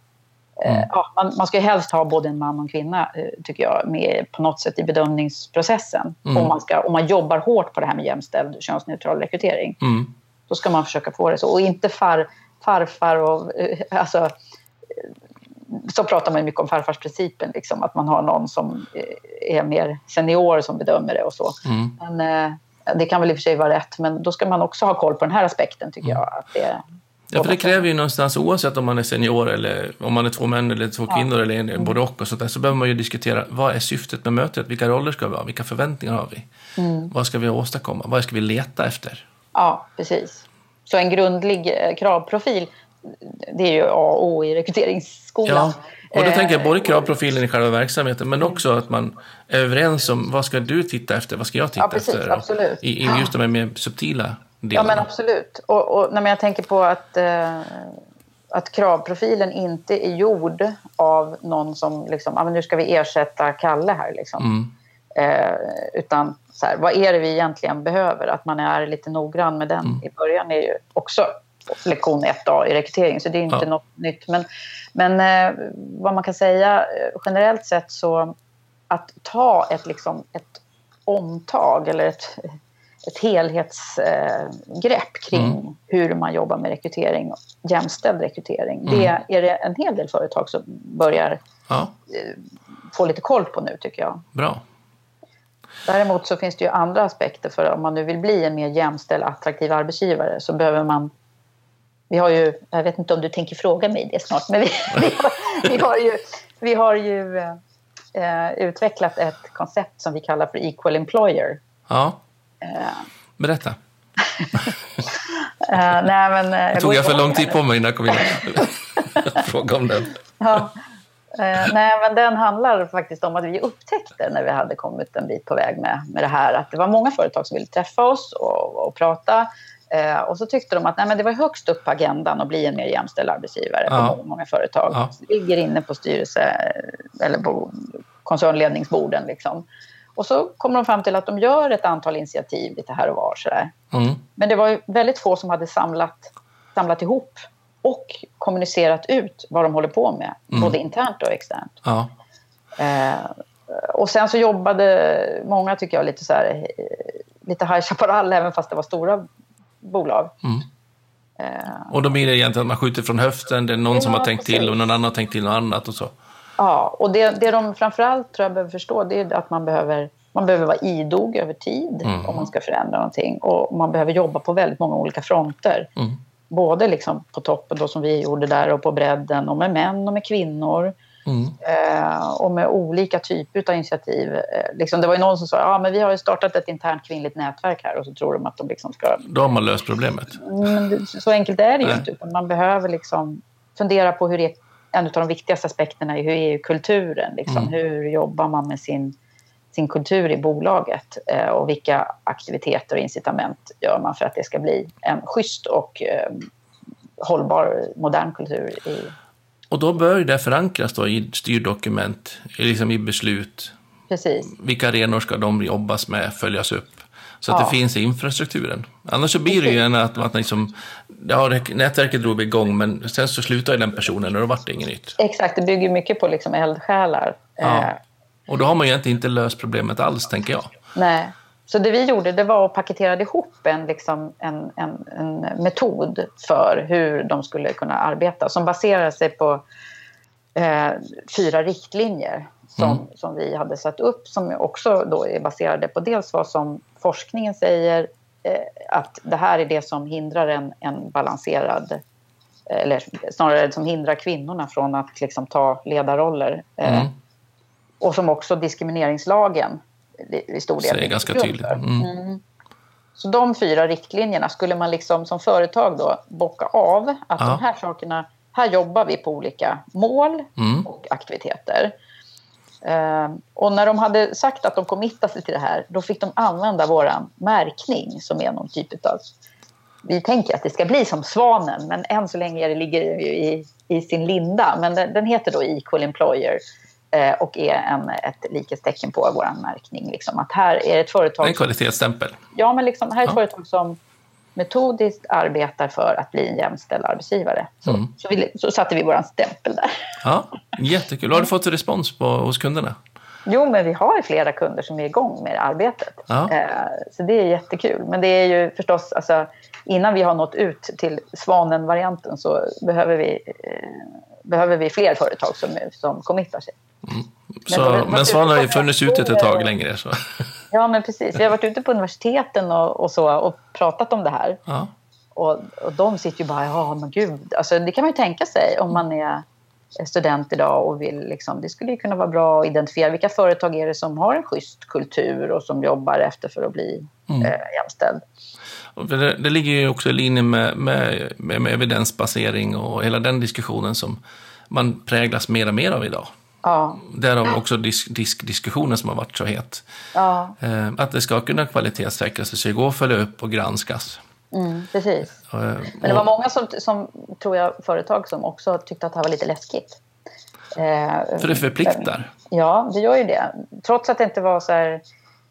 Mm. Ja, man, man ska ju helst ha både en man och en kvinna, eh, tycker jag, med på något sätt i bedömningsprocessen. Mm. Om, man ska, om man jobbar hårt på det här med jämställd könsneutral rekrytering. Mm. Då ska man försöka få det så. Och inte far, farfar och... eh, Alltså, så pratar man mycket om farfarsprincipen, liksom, att man har någon som eh, är mer senior som bedömer det och så. Mm. Men eh, det kan väl i och för sig vara rätt, men då ska man också ha koll på den här aspekten tycker jag. Att det, Ja, för det kräver ju någonstans, oavsett om man är senior eller om man är två män eller två kvinnor eller en, Mm. både och och sånt där, så behöver man ju diskutera vad är syftet med mötet? Vilka roller ska vi ha? Vilka förväntningar har vi? Mm. Vad ska vi åstadkomma? Vad ska vi leta efter? Ja, precis. Så en grundlig eh, kravprofil, det är ju A och O i rekryteringsskolan. Ja, och då Eh, tänker jag både kravprofilen i själva verksamheten men också att man är överens om vad ska du titta efter, vad ska jag titta Ja, precis, efter? absolut. I, I just de här mer subtila Ja, delarna. men absolut. Och, och men jag tänker på att, eh, att kravprofilen inte är gjord av någon som liksom, ah, men nu ska vi ersätta Kalle här. Liksom. Mm. Eh, utan så här, vad är det vi egentligen behöver? Att man är lite noggrann med den Mm. i början är ju också lektion 1A i rekrytering, så det är inte Ja. något nytt. Men, men eh, vad man kan säga eh, generellt sett så att ta ett, liksom, ett omtag eller ett, ett helhetsgrepp kring Mm. hur man jobbar med rekrytering, jämställd rekrytering. Mm. Det är det en hel del företag som börjar Ja, få lite koll på nu tycker jag. bra. Däremot så finns det ju andra aspekter för om man nu vill bli en mer jämställd, attraktiv arbetsgivare så behöver man vi har ju, jag vet inte om du tänker fråga mig det snart, men vi, vi, har, vi har ju, vi har ju eh, utvecklat ett koncept som vi kallar för Equal Employer. Ja, Eh, berätta. *laughs* eh, nej, men, eh, Tog går jag för lång tid på mig innan jag kom in *laughs* Fråga om den. Ja. Eh, nej, men den handlar faktiskt om att vi upptäckte när vi hade kommit en bit på väg med, med det här att det var många företag som ville träffa oss och, och prata. Eh, och så tyckte de att nej, men det var högst upp på agendan att bli en mer jämställd arbetsgivare Ja. på många, många företag. Ja. Det ligger inne på styrelse eller på koncernledningsborden. Liksom. Och så kommer de fram till att de gör ett antal initiativ lite här och var. Sådär. Mm. Men det var väldigt få som hade samlat, samlat ihop och kommunicerat ut vad de håller på med, Mm. både internt och externt. Ja. Eh, och sen så jobbade många, tycker jag, lite så här, eh, lite High Chaparral, även fast det var stora bolag. Mm. Eh, Och då blir det egentligen att man skjuter från höften, det är någon som Ja, har tänkt precis. till och någon annan har tänkt till något annat och så. ja, och det, det de framförallt tror jag behöver förstå, det är att man behöver, man behöver vara idog över tid Mm. om man ska förändra någonting. Och man behöver jobba på väldigt många olika fronter. Mm. Både liksom på toppen då som vi gjorde där och på bredden och med män och med kvinnor. Mm. Eh, och med olika typer av initiativ. Eh, liksom, det var ju någon som sa ja, men vi har ju startat ett internt kvinnligt nätverk här och så tror de att de liksom ska... Då har man löst problemet. Men det, så enkelt är det ju inte. Man behöver liksom fundera på hur det, en av de viktigaste aspekterna är hur är kulturen. Liksom. Mm. Hur jobbar man med sin, sin kultur i bolaget eh, och vilka aktiviteter och incitament gör man för att det ska bli en schysst och hållbar modern kultur i, Och då bör det förankras då i styrdokument, liksom i beslut. Precis. Vilka arenor ska de jobbas med, följas upp? Så att Ja. det finns i infrastrukturen. Annars så blir det ju en att, att liksom, ja, nätverket drog igång men sen så slutar ju den personen och då vart det inget nytt. Exakt, det bygger mycket på liksom eldsjälar. Ja. Eh, Och då har man ju egentligen inte löst problemet alls, tänker jag. nej. Så det vi gjorde det var att paketera ihop en, liksom, en, en, en metod för hur de skulle kunna arbeta som baserar sig på eh, fyra riktlinjer som, Mm. som vi hade satt upp som också då är baserade på dels vad som forskningen säger eh, att det här är det som hindrar en, en balanserad eller snarare som hindrar kvinnorna från att liksom ta ledarroller. Eh, Mm. och som också diskrimineringslagen i stor del Säger ligger ganska tydligt. för. Mm. Så de fyra riktlinjerna skulle man liksom som företag då bocka av att Ja. de här sakerna, här jobbar vi på olika mål Mm. och aktiviteter. Eh, och när de hade sagt att de committade sig till det här, då fick de använda våran märkning som är någon typ av... Vi tänker att det ska bli som svanen, men än så länge är det ligger det ju i, i sin linda. Men den, den heter då Equal Employer och är en, ett likhetstecken på vår märkning. Liksom. Att här är ett företag En kvalitetsstämpel. Ja, men liksom, här är ett Ja. företag som metodiskt arbetar för att bli en jämställd arbetsgivare. Så, Mm. så, vi, så satte vi vår stämpel där. Ja, jättekul. Har du fått respons på, hos kunderna? Jo, men vi har flera kunder som är igång med arbetet. Ja. Eh, så det är jättekul. Men det är ju förstås, alltså, innan vi har nått ut till Svanen-varianten så behöver vi, eh, behöver vi fler företag som, som committar sig. Så, Men- men Svan har ju funnits ute ett tag längre. Så. *laughs* Ja, men precis. Vi har varit ute på universiteten och, och så och pratat om det här. Ja. Och, och de sitter ju bara, ja men gud. Alltså, det kan man ju tänka sig om man är student idag och vill liksom, det skulle ju kunna vara bra att identifiera vilka företag är det som har en schysst kultur och som jobbar efter för att bli mm. eh, jämställd. Det, det, ligger ju också i linje med, med, med, med, evidensbasering och hela den diskussionen som man präglas mer och mer av idag. Ja. Därav också disk, disk, diskussionen som har varit så het. Ja. Eh, att det ska kunna kvalitetssäkras, det ska gå att följa upp och granskas. Mm, precis. Och, Men det var många som, som, tror jag, företag som också tyckte att det här var lite läskigt. Eh, För det förpliktar? Ja, det gör ju det. Trots att det inte var så här...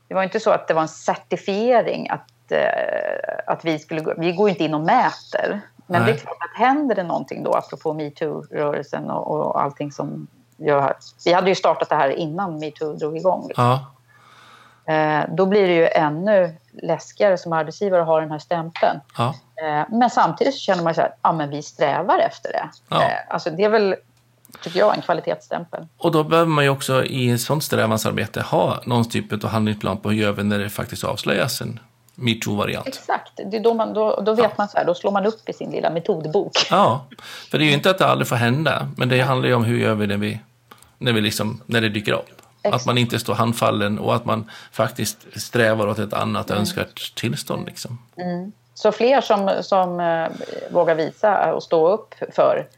Det var inte så att det var en certifiering att, eh, att vi skulle... Vi går ju inte in och mäter. Men Nej. det är klart att händer det någonting då, apropå metoo-rörelsen och, och allting som gör... Vi hade ju startat det här innan metoo drog igång. Liksom. Ja. Eh, då blir det ju ännu läskigare som arbetsgivare att ha den här stämpeln. Ja. Eh, men samtidigt så känner man så här, ja men vi strävar efter det. Ja. Eh, alltså det är väl, tycker jag, en kvalitetsstämpel. Och då behöver man ju också i ett sånt strävansarbete ha någon typ av handlingsplan på hur gör vi när det faktiskt avslöjas en metoo-variant. Exakt, det är då, man, då, då vet ja. man så här, då slår man upp i sin lilla metodbok. Ja, för det är ju inte att det aldrig får hända, men det handlar ju om hur gör vi när, vi, när, vi liksom, när det dyker upp. Exakt. Att man inte står handfallen och att man faktiskt strävar åt ett annat mm. önskvärt tillstånd. Liksom. Mm. Så fler som, som eh, vågar visa och stå upp för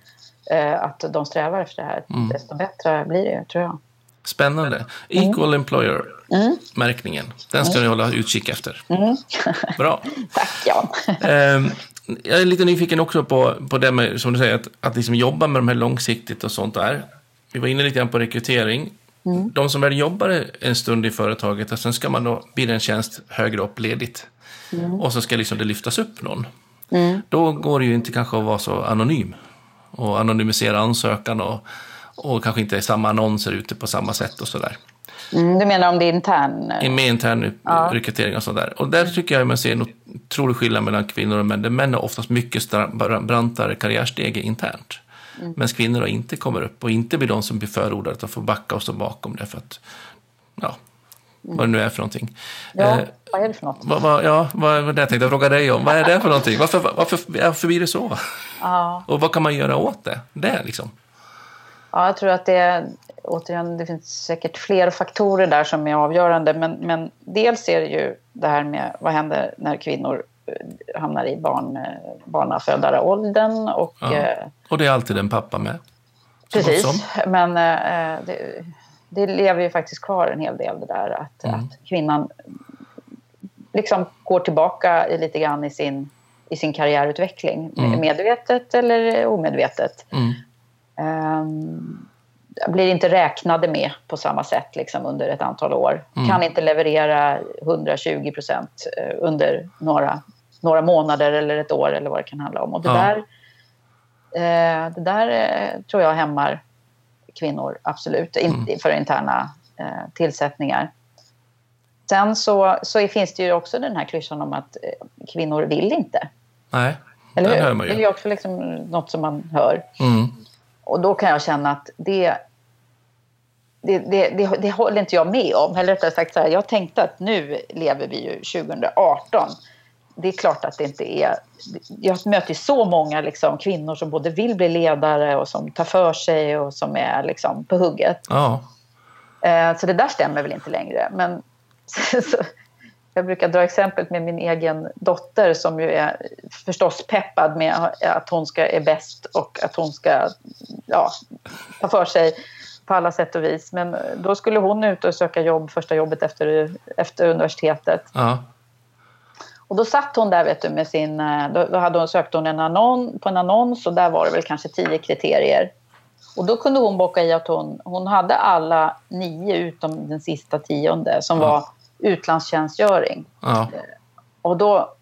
eh, att de strävar efter det här, mm. desto bättre blir det, tror jag. Spännande. Mm. Equal Employer-märkningen. Mm. Den ska ni hålla utkik efter. Mm. Bra. *laughs* Tack, Jan. Ehm, jag är lite nyfiken också på, på det med, som du säger, att, att liksom jobba med de här långsiktigt och sånt där. Vi var inne lite grann på rekrytering. Mm. De som väl jobbar en stund i företaget och sen ska man då, det en tjänst högre upp ledigt. Mm. Och så ska liksom det lyftas upp någon. Mm. Då går det ju inte kanske att vara så anonym. Och anonymisera ansökan och, och kanske inte samma annonser ute på samma sätt och sådär. Mm, du menar om det är intern? Eh, med intern ja. rekrytering och sådär. Och där tycker jag man ser en otrolig skillnad mellan kvinnor och män. Män har oftast mycket brantare karriärsteg internt. Mm. Medan kvinnor inte kommer upp och inte blir de som blir förordade att få backa och stå bakom det för att, ja, mm. vad det nu är för någonting. Ja, eh, vad är det för något? Vad, vad, ja, vad var det jag tänkte fråga dig om. Vad är det för någonting? Varför, varför, varför blir det så? Ja. Och vad kan man göra åt det? Det liksom. Ja, jag tror att det, återigen, det finns säkert fler faktorer där som är avgörande. Men, men dels är det ju det här med vad händer när kvinnor hamnar i barn, barnafödaråldern. Och, ja. Eh, och det är alltid en pappa med? Precis, men eh, det, det, lever ju faktiskt kvar en hel del det där att, mm. att kvinnan liksom går tillbaka lite grann i sin, i sin karriärutveckling. Mm. Medvetet eller omedvetet. Mm. Um, blir inte räknade med på samma sätt liksom, under ett antal år. Mm. Kan inte leverera 120 procent eh, under några, några månader eller ett år eller vad det kan handla om. Och det ja. där, eh, det där eh, tror jag hämmar kvinnor, absolut, mm. för interna eh, tillsättningar. Sen så, så finns det ju också den här klyschan om att eh, kvinnor vill inte. Nej, Eller hur? hör man ju. Det är ju också liksom något som man hör. Mm. Och då kan jag känna att det, det, det, det, det håller inte jag med om. Eller rättare sagt så här, jag tänkte att nu lever vi ju 2018. Det är klart att det inte är... Jag möter så många liksom, kvinnor som både vill bli ledare och som tar för sig och som är liksom, på hugget. Ja. Eh, så det där stämmer väl inte längre. Men *laughs* så, jag brukar dra exemplet med min egen dotter som ju är förstås peppad med att hon ska är bäst och att hon ska ja, ta för sig på alla sätt och vis. Men då skulle hon ut och söka jobb, första jobbet efter, efter universitetet. Ja. Och då satt hon där vet du, med sin... Då, då hade hon sökt hon en annon, på en annons och där var det väl kanske tio kriterier. Och då kunde hon bocka i att hon, hon hade alla nio utom den sista tionde som ja. var utlandstjänstgöring. Ja. Och då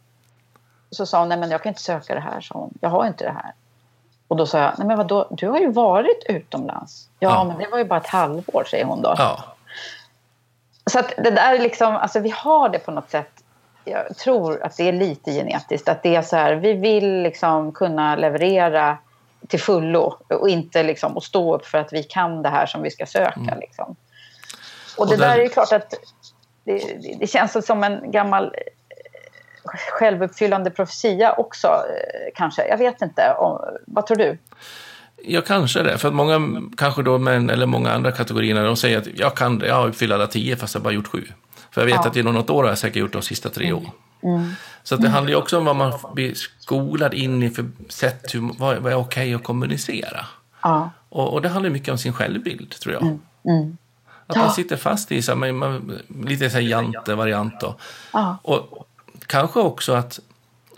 så sa hon, nej men jag kan inte söka det här, så hon. Jag har inte det här. Och då sa jag, nej men vadå, du har ju varit utomlands. Ja, ja. men det var ju bara ett halvår, säger hon då. Ja. Så att det där är liksom, alltså vi har det på något sätt. Jag tror att det är lite genetiskt. Att det är så här, vi vill liksom kunna leverera till fullo och inte liksom och stå upp för att vi kan det här som vi ska söka. Mm. Liksom. Och det och där är ju klart att det, det, känns som en gammal självuppfyllande profetia också eh, kanske. Jag vet inte. Vad tror du? Ja, kanske det. För att många, kanske då män eller många andra kategorier, de säger att jag kan jag har uppfyllt alla tio fast jag bara gjort sju. För jag vet ja. att inom något år har jag säkert gjort de sista tre år. Mm. Så det handlar ju också om vad man blir skolad in i för sätt, hur, vad, vad är okej att kommunicera. Ja. Och, och, det handlar mycket om sin självbild, tror jag. Mm. Mm. Att man sitter fast i så, man, man, lite så här jante-variant. Ja. Och kanske också att,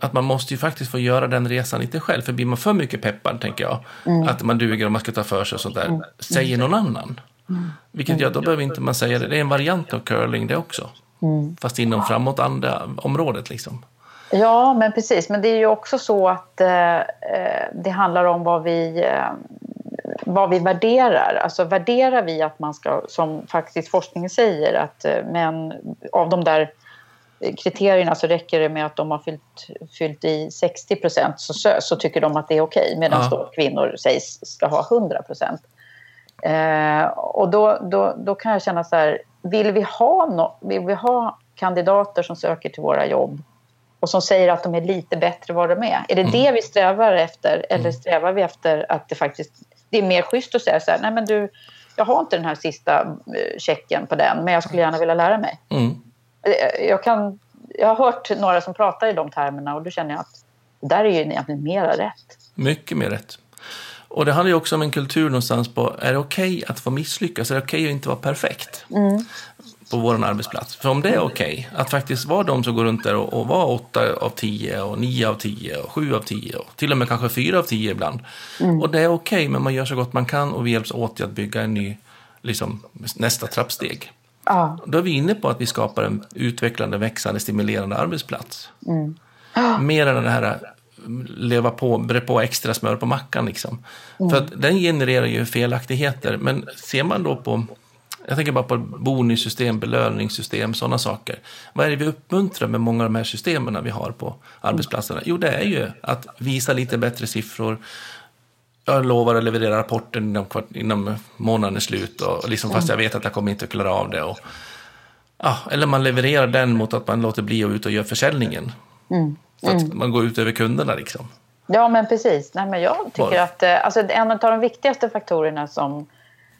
att man måste ju faktiskt få göra den resan lite själv. För blir man för mycket peppad, tänker jag, mm. att man duger och man ska ta för sig och sånt där, mm. säger någon annan. Mm. Vilket gör, då behöver inte man säga det. Det är en variant av curling det också. Mm. Fast inom framåt andra området liksom. Ja, men precis. Men det är ju också så att eh, eh det handlar om vad vi, eh, vad vi värderar. Alltså värderar vi att man ska, som faktiskt forskningen säger, att eh, män av de där kriterierna så räcker det med att de har fyllt, fyllt i 60 procent så, så tycker de att det är okej medan ja. kvinnor sägs ska ha 100 procent. Eh, och då, då, då kan jag känna så här, vill vi, ha no, vill vi ha kandidater som söker till våra jobb och som säger att de är lite bättre vad de är? Är det mm. det vi strävar efter eller mm. strävar vi efter att det faktiskt det är mer schysst att säga så här, nej men du, jag har inte den här sista eh, checken på den men jag skulle gärna vilja lära mig. Mm. Eh, jag, kan, jag har hört några som pratar i de termerna och då känner jag att det där är ju egentligen mera rätt. Mycket mer rätt. Och det handlar ju också om en kultur någonstans på, är det okej okay att få misslyckas? Är det okej okay att inte vara perfekt? Mm. På vår arbetsplats. För om det är okej, okay, att faktiskt vara de som går runt där och, och vara åtta av tio och nio av tio och sju av tio och till och med kanske fyra av tio ibland. Mm. Och det är okej, men man gör så gott man kan och vi hjälps åt till att bygga en ny, liksom, nästa trappsteg. Ja. Då är vi inne på att vi skapar en utvecklande, växande, stimulerande arbetsplats. Mm. Mer än den här leva på, bre på extra smör på mackan. Liksom. Mm. För att den genererar ju felaktigheter. Men ser man då på, jag tänker bara på bonussystem, belöningssystem, sådana saker. Vad är det vi uppmuntrar med många av de här systemen vi har på arbetsplatserna? Jo, det är ju att visa lite bättre siffror. Jag lovar att leverera rapporten inom, inom månadens slut, och liksom, fast jag vet att jag kommer inte att klara av det. Och, ja, eller man levererar den mot att man låter bli att ut och göra försäljningen. Mm. Så att mm. man går ut över kunderna liksom. Ja, men precis. Nej, men jag tycker Var? att eh, alltså, en av de viktigaste faktorerna som,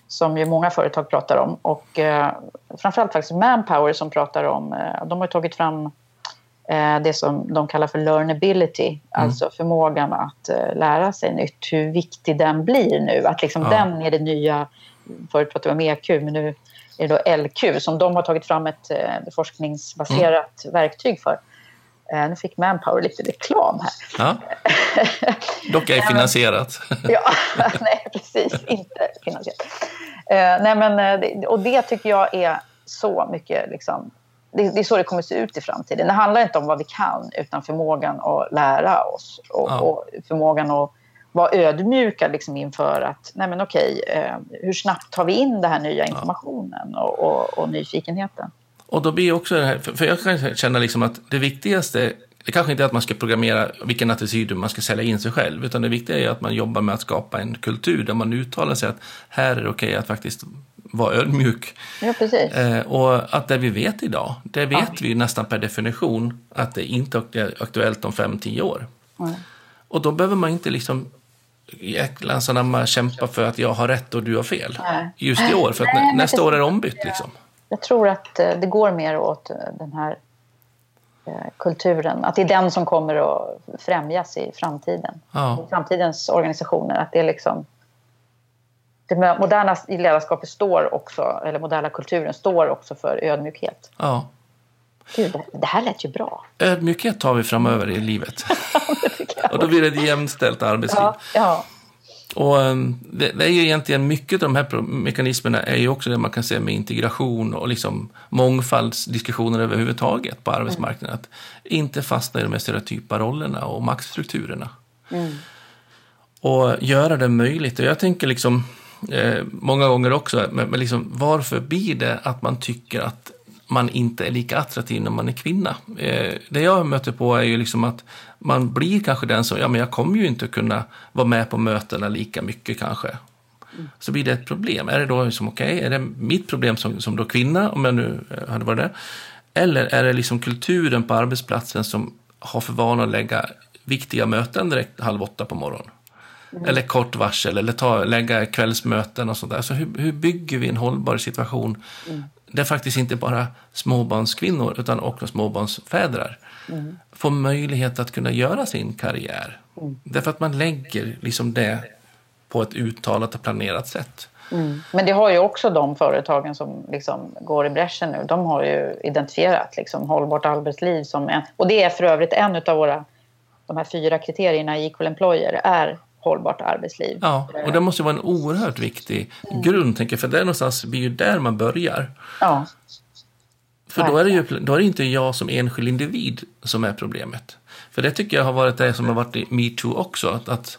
som ju många företag pratar om och eh, framförallt faktiskt Manpower som pratar om, eh, de har tagit fram det som de kallar för learnability, mm. alltså förmågan att eh, lära sig nytt, hur viktig den blir nu. Att liksom ja. den är det nya, förut pratade vi om EQ, men nu är det då LQ som de har tagit fram ett eh, forskningsbaserat mm. verktyg för. Eh, nu fick Manpower lite reklam här. Ja. Dock ej *laughs* finansierat. ja, *laughs* nej precis, inte finansierat. Eh, nej, men, eh, och det tycker jag är så mycket, liksom, det, det, är så det kommer se ut i framtiden. Det handlar inte om vad vi kan, utan förmågan att lära oss och, ja. och förmågan att vara ödmjuka liksom inför att, nej men okej, hur snabbt tar vi in den här nya informationen ja. och, och, och nyfikenheten? Och då blir också det här, för jag kan känna liksom att det viktigaste, det kanske inte är att man ska programmera vilken attityd man ska sälja in sig själv, utan det viktiga är att man jobbar med att skapa en kultur där man uttalar sig att här är det okej okay att faktiskt vara ödmjuk. Ja, precis. Eh, och att det vi vet idag, det vet ja. vi nästan per definition att det inte är aktuellt om fem tio år. Mm. Och då behöver man inte liksom jäklans anamma kämpa för att jag har rätt och du har fel. Nej. Just i år, för att Nej, nästa år är det ombytt. Liksom jag tror att eh, det går mer åt eh, den här eh, kulturen. Att det är den som kommer att främjas i framtiden. Ja. I framtidens organisationer. Att det är liksom... Det moderna ledarskapet står också, eller moderna kulturen står också för ödmjukhet. Ja. Gud, det här lät ju bra. Ödmjukhet tar vi framöver i livet. *laughs* och då blir det ett jämställt arbetsliv. Ja, ja. Och ehm, det, är ju egentligen mycket av de här mekanismerna är ju också det man kan se med integration och liksom mångfaldsdiskussioner överhuvudtaget på arbetsmarknaden. Att inte fastna i de här stereotypa rollerna och maktstrukturerna. Mm. Och göra det möjligt. Och jag tänker liksom eh, många gånger också, men, men liksom, varför blir det att man tycker att man inte är lika attraktiv när man är kvinna. Eh, det jag möter på är ju liksom att man blir kanske den som, ja men jag kommer ju inte kunna vara med på mötena lika mycket kanske. Mm. Så blir det ett problem. Är det då liksom, okej, okay, är det mitt problem som, som då kvinna, om jag nu eh, hade varit det? Eller är det liksom kulturen på arbetsplatsen som har för vana att lägga viktiga möten direkt halv åtta på morgonen. Mm. Eller kort varsel, eller ta, lägga kvällsmöten och sådär. Så hur, hur bygger vi en hållbar situation mm. där faktiskt inte bara småbarnskvinnor utan också småbarnsfäder mm. får möjlighet att kunna göra sin karriär? Mm. Därför att man lägger liksom det på ett uttalat och planerat sätt. Mm. Men det har ju också de företagen som liksom går i bräschen nu. De har ju identifierat liksom hållbart arbetsliv som en... Och det är för övrigt en av våra de här fyra kriterierna i Equal Employer är hållbart arbetsliv. Ja, och det måste vara en oerhört viktig grund, tänker jag, för det är någonstans blir ju där man börjar. Ja. För då är, det ju, då är det inte jag som enskild individ som är problemet. För det tycker jag har varit det som har varit i metoo också. Att, att,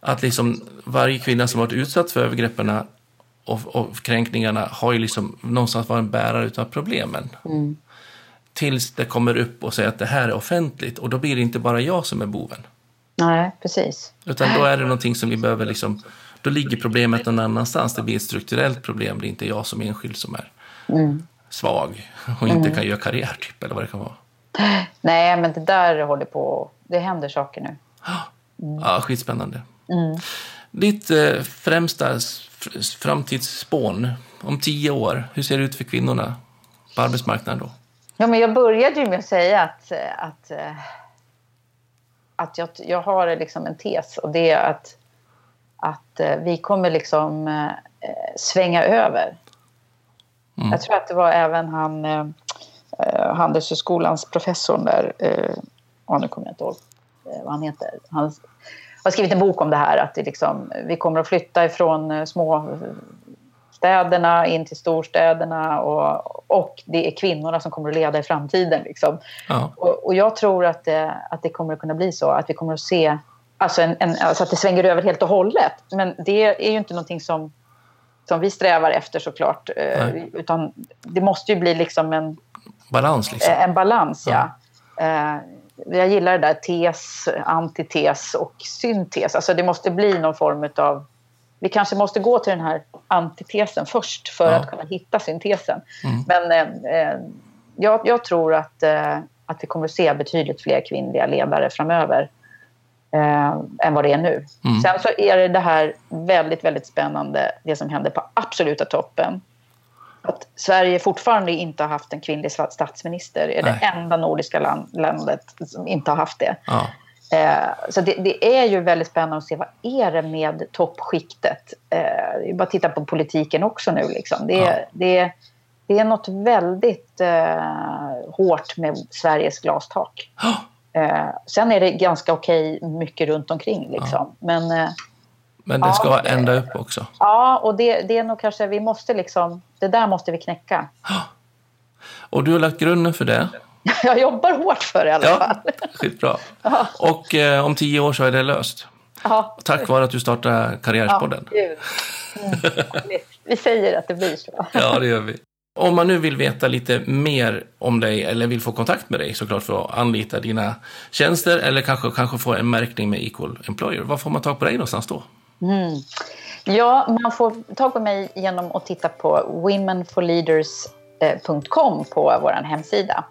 att liksom varje kvinna som varit utsatt för övergreppen och, och kränkningarna har ju liksom någonstans varit en bärare av problemen. Mm. Tills det kommer upp och säger att det här är offentligt och då blir det inte bara jag som är boven. Nej, precis. Utan då är det någonting som vi behöver liksom, då ligger problemet någon annanstans. Det blir ett strukturellt problem, det är inte jag som enskild som är mm. svag och inte mm. kan göra karriär typ, eller vad det kan vara. Nej, men det där håller på, det händer saker nu. Mm. *gasps* Ja, skitspännande. Mm. Ditt eh, främsta framtidsspån om tio år, hur ser det ut för kvinnorna på arbetsmarknaden då? Ja, men jag började ju med att säga att, att, att jag, jag har liksom en tes och det är att, att eh, vi kommer liksom eh, svänga över. Mm. Jag tror att det var även han, eh, Handelshögskolans professor där, eh, nu kommer jag inte ihåg vad han heter. Han har skrivit en bok om det här, att det liksom, vi kommer att flytta ifrån små städerna in till storstäderna och, och det är kvinnorna som kommer att leda i framtiden. Liksom. Ja. Och, och, jag tror att det, att det kommer att kunna bli så, att vi kommer att se alltså, en, en, alltså att det svänger över helt och hållet. Men det är ju inte någonting som, som vi strävar efter såklart. Eh, Nej. Utan det måste ju bli liksom en balans. Liksom. En balans, ja. ja. Eh, jag gillar det där tes, antites och syntes. Alltså det måste bli någon form av vi kanske måste gå till den här antitesen först för ja. att kunna hitta syntesen. Mm. Men eh, eh, jag, jag, tror att, eh, att vi kommer att se betydligt fler kvinnliga ledare framöver eh, än vad det är nu. Mm. Sen så är det det här väldigt, väldigt spännande, det som händer på absoluta toppen. Att Sverige fortfarande inte har haft en kvinnlig statsminister. är Nej. det enda nordiska land, landet som inte har haft det. Ja. Eh, så det, det, är ju väldigt spännande att se vad är det med toppskiktet. Eh, bara titta på politiken också nu. Liksom. Det, ja. det, det är något väldigt eh, hårt med Sveriges glastak. Eh, sen är det ganska okej mycket runt omkring. Liksom. Ja. Men, eh, Men det ska ja, ända upp också? Ja, och det, det är nog kanske, vi måste liksom, det där måste vi knäcka. Och du har lagt grunden för det? *laughs* Jag jobbar hårt för det i alla ja, fall. Skitbra. *laughs* Ja. Och eh, om tio år så är det löst. Ja. Tack vare att du startade Karriärspodden. Ja, mm. *laughs* vi säger att det blir så. Ja, det gör vi. Om man nu vill veta lite mer om dig eller vill få kontakt med dig såklart för att anlita dina tjänster eller kanske, kanske få en märkning med Equal Employer. Var får man tag på dig någonstans då? Mm. Ja, man får tag på mig genom att titta på womenforleaders.com på vår hemsida.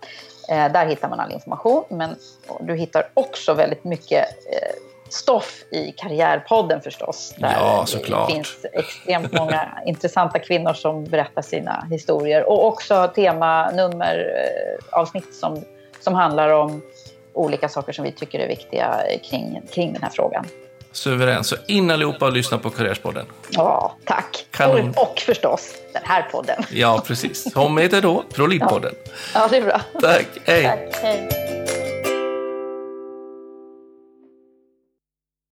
Eh, där hittar man all information, men du hittar också väldigt mycket eh, stoff i Karriärpodden förstås. Där ja. Det finns extremt många *laughs* intressanta kvinnor som berättar sina historier. Och också temanummer-avsnitt eh, som, som handlar om olika saker som vi tycker är viktiga kring, kring den här frågan. Suverän. Så in allihopa och lyssna på Karriärspodden. Ja, tack. Kanon. Och, och förstås den här podden. Ja, precis. Som heter då Prolidpodden. Ja. ja, det är bra. Tack. Hej. Tack. Hej.